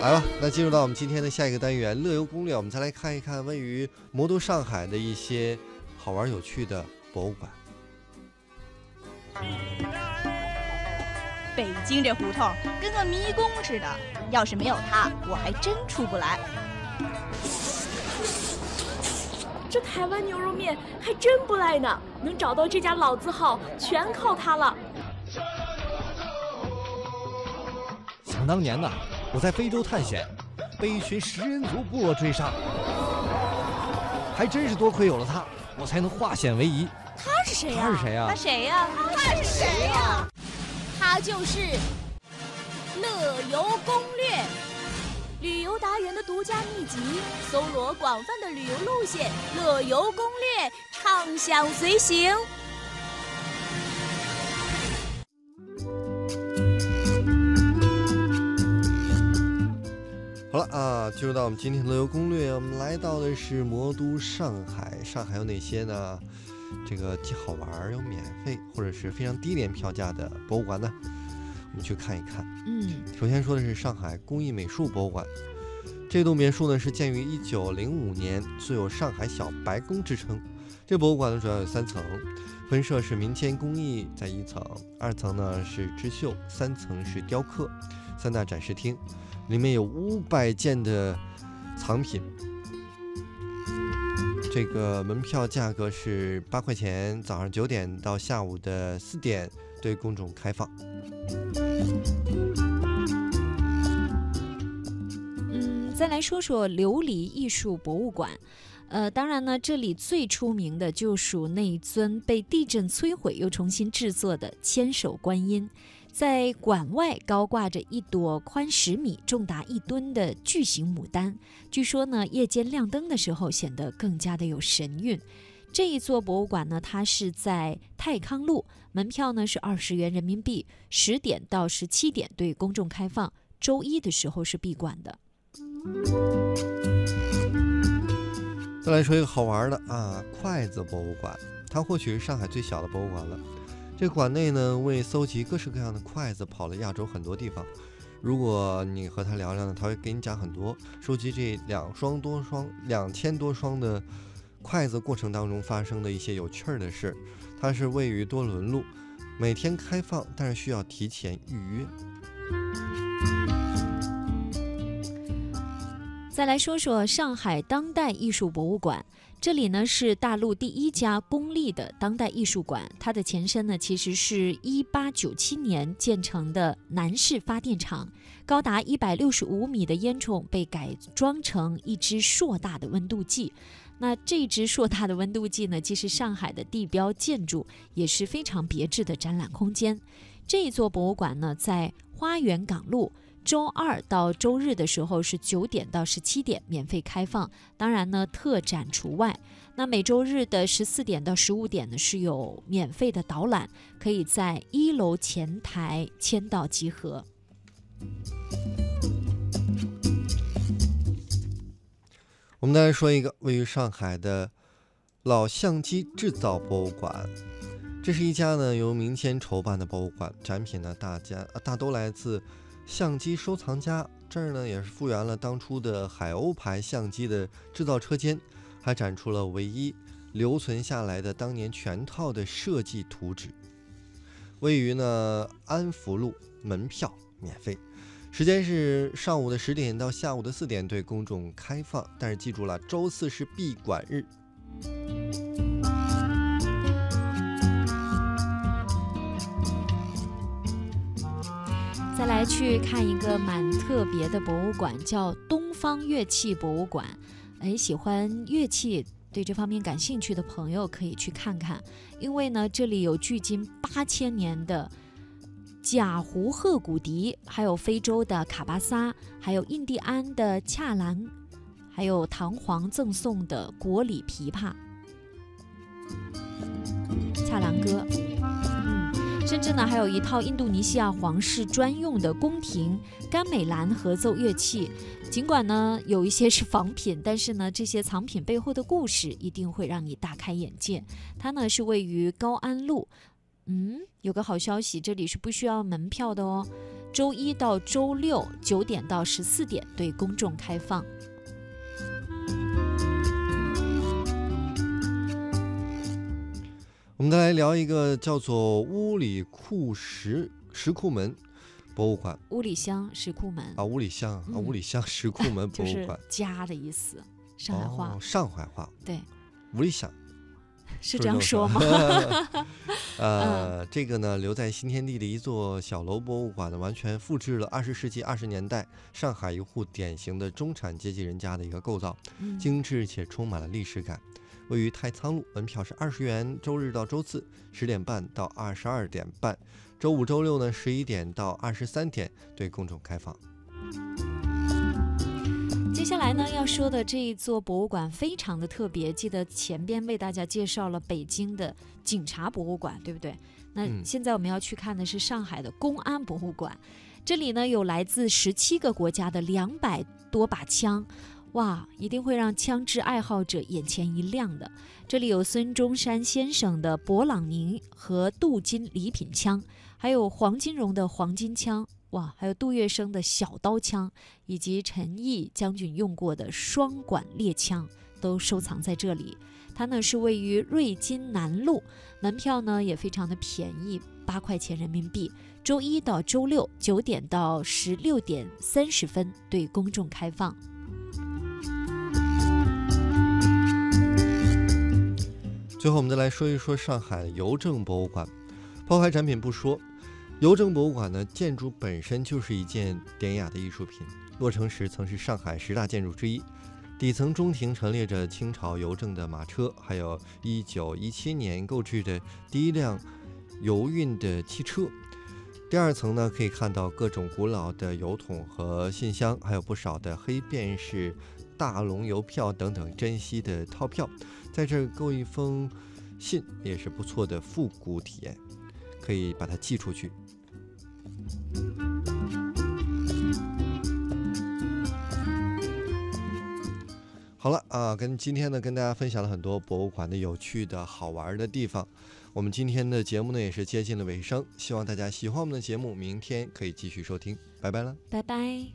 来吧，那进入到我们今天的下一个单元——乐游攻略，我们再来看一看位于魔都上海的一些好玩有趣的博物馆。北京这胡同跟个迷宫似的，要是没有它，我还真出不来。这台湾牛肉面还真不赖呢，能找到这家老字号，全靠它了。想当年呢，我在非洲探险，被一群食人族部落追杀，还真是多亏有了他，我才能化险为夷。他是谁呀？他是谁呀？他谁呀？他是谁呀？他就是乐游攻略，旅游达人的独家秘籍，搜罗广泛的旅游路线，乐游攻略，畅享随行。啊，进入到我们今天的旅游攻略，我们来到的是魔都上海。上海有哪些呢？这个既好玩又免费，或者是非常低廉票价的博物馆呢？我们去看一看。嗯，首先说的是上海工艺美术博物馆。这栋别墅呢是建于一九零五年，素有“上海小白宫”之称。这博物馆呢主要有三层，分设是民间工艺在一层，二层呢是织绣，三层是雕刻，三大展示厅。里面有五百件的藏品，这个门票价格是八块钱，早上九点到下午的四点对公众开放。嗯，再来说说琉璃艺术博物馆。呃，当然呢，这里最出名的就属那尊被地震摧毁又重新制作的千手观音。在馆外高挂着一朵宽十米、重达一吨的巨型牡丹，据说呢，夜间亮灯的时候显得更加的有神韵。这一座博物馆呢，它是在泰康路，门票呢是二十元人民币，十点到十七点对公众开放，周一的时候是闭馆的。再来说一个好玩的啊，筷子博物馆，它或许是上海最小的博物馆了。这馆内呢，为搜集各式各样的筷子，跑了亚洲很多地方。如果你和他聊聊呢，他会给你讲很多收集这两双多双、两千多双的筷子过程当中发生的一些有趣儿的事。它是位于多伦路，每天开放，但是需要提前预约。再来说说上海当代艺术博物馆。这里呢是大陆第一家公立的当代艺术馆，它的前身呢其实是一八九七年建成的南市发电厂，高达一百六十五米的烟囱被改装成一只硕大的温度计。那这只硕大的温度计呢，既是上海的地标建筑，也是非常别致的展览空间。这座博物馆呢，在花园港路。周二到周日的时候是九点到十七点免费开放，当然呢特展除外。那每周日的十四点到十五点呢是有免费的导览，可以在一楼前台签到集合。我们再来说一个位于上海的老相机制造博物馆，这是一家呢由民间筹办的博物馆，展品呢大家大都来自。相机收藏家这儿呢，也是复原了当初的海鸥牌相机的制造车间，还展出了唯一留存下来的当年全套的设计图纸。位于呢安福路，门票免费，时间是上午的十点到下午的四点对公众开放，但是记住了，周四是闭馆日。再来去看一个蛮特别的博物馆，叫东方乐器博物馆。哎，喜欢乐器、对这方面感兴趣的朋友可以去看看，因为呢，这里有距今八千年的贾胡鹤骨笛，还有非洲的卡巴萨，还有印第安的恰兰，还有唐皇赠送的国礼琵琶恰兰歌。甚至呢，还有一套印度尼西亚皇室专用的宫廷甘美兰合奏乐器。尽管呢有一些是仿品，但是呢这些藏品背后的故事一定会让你大开眼界。它呢是位于高安路，嗯，有个好消息，这里是不需要门票的哦。周一到周六九点到十四点对公众开放。我们再来聊一个叫做乌里库石石库门博物馆。乌里乡石库门。啊，乌里乡啊，乌里乡石库门博 就是物馆，家的意思，上海话、哦，上海话，对，乌里乡是这样说吗？呃，这个呢，留在新天地的一座小楼博物馆呢，完全复制了二十世纪二十年代上海一户典型的中产阶级人家的一个构造，嗯。精致且充满了历史感。位于太仓路，门票是二十元，周日到周四十点半到二十二点半，周五、周六呢十一点到二十三点对公众开放。接下来呢，要说的这一座博物馆非常的特别。记得前边为大家介绍了北京的警察博物馆，对不对？那嗯现在我们要去看的是上海的公安博物馆，这里呢有来自十七个国家的两百多把枪。哇，一定会让枪支爱好者眼前一亮的。这里有孙中山先生的勃朗宁和镀金礼品枪，还有黄金荣的黄金枪，哇，还有杜月笙的小刀枪，以及陈毅将军用过的双管猎枪都收藏在这里。它呢是位于瑞金南路，门票呢也非常的便宜，八块钱人民币。周一到周六九点到十六点三十分对公众开放。最后，我们再来说一说上海邮政博物馆。抛开展品不说，邮政博物馆呢，建筑本身就是一件典雅的艺术品。落成时曾是上海十大建筑之一。底层中庭陈列着清朝邮政的马车，还有一九一七年购置的第一辆邮运的汽车。第二层呢，可以看到各种古老的邮筒和信箱，还有不少的黑便士、大龙邮票等等珍稀的套票。在这儿购一封信也是不错的复古体验，可以把它寄出去。好了啊，跟今天呢跟大家分享了很多博物馆的有趣的好玩的地方。我们今天的节目呢也是接近了尾声，希望大家喜欢我们的节目，明天可以继续收听，拜拜了。拜拜。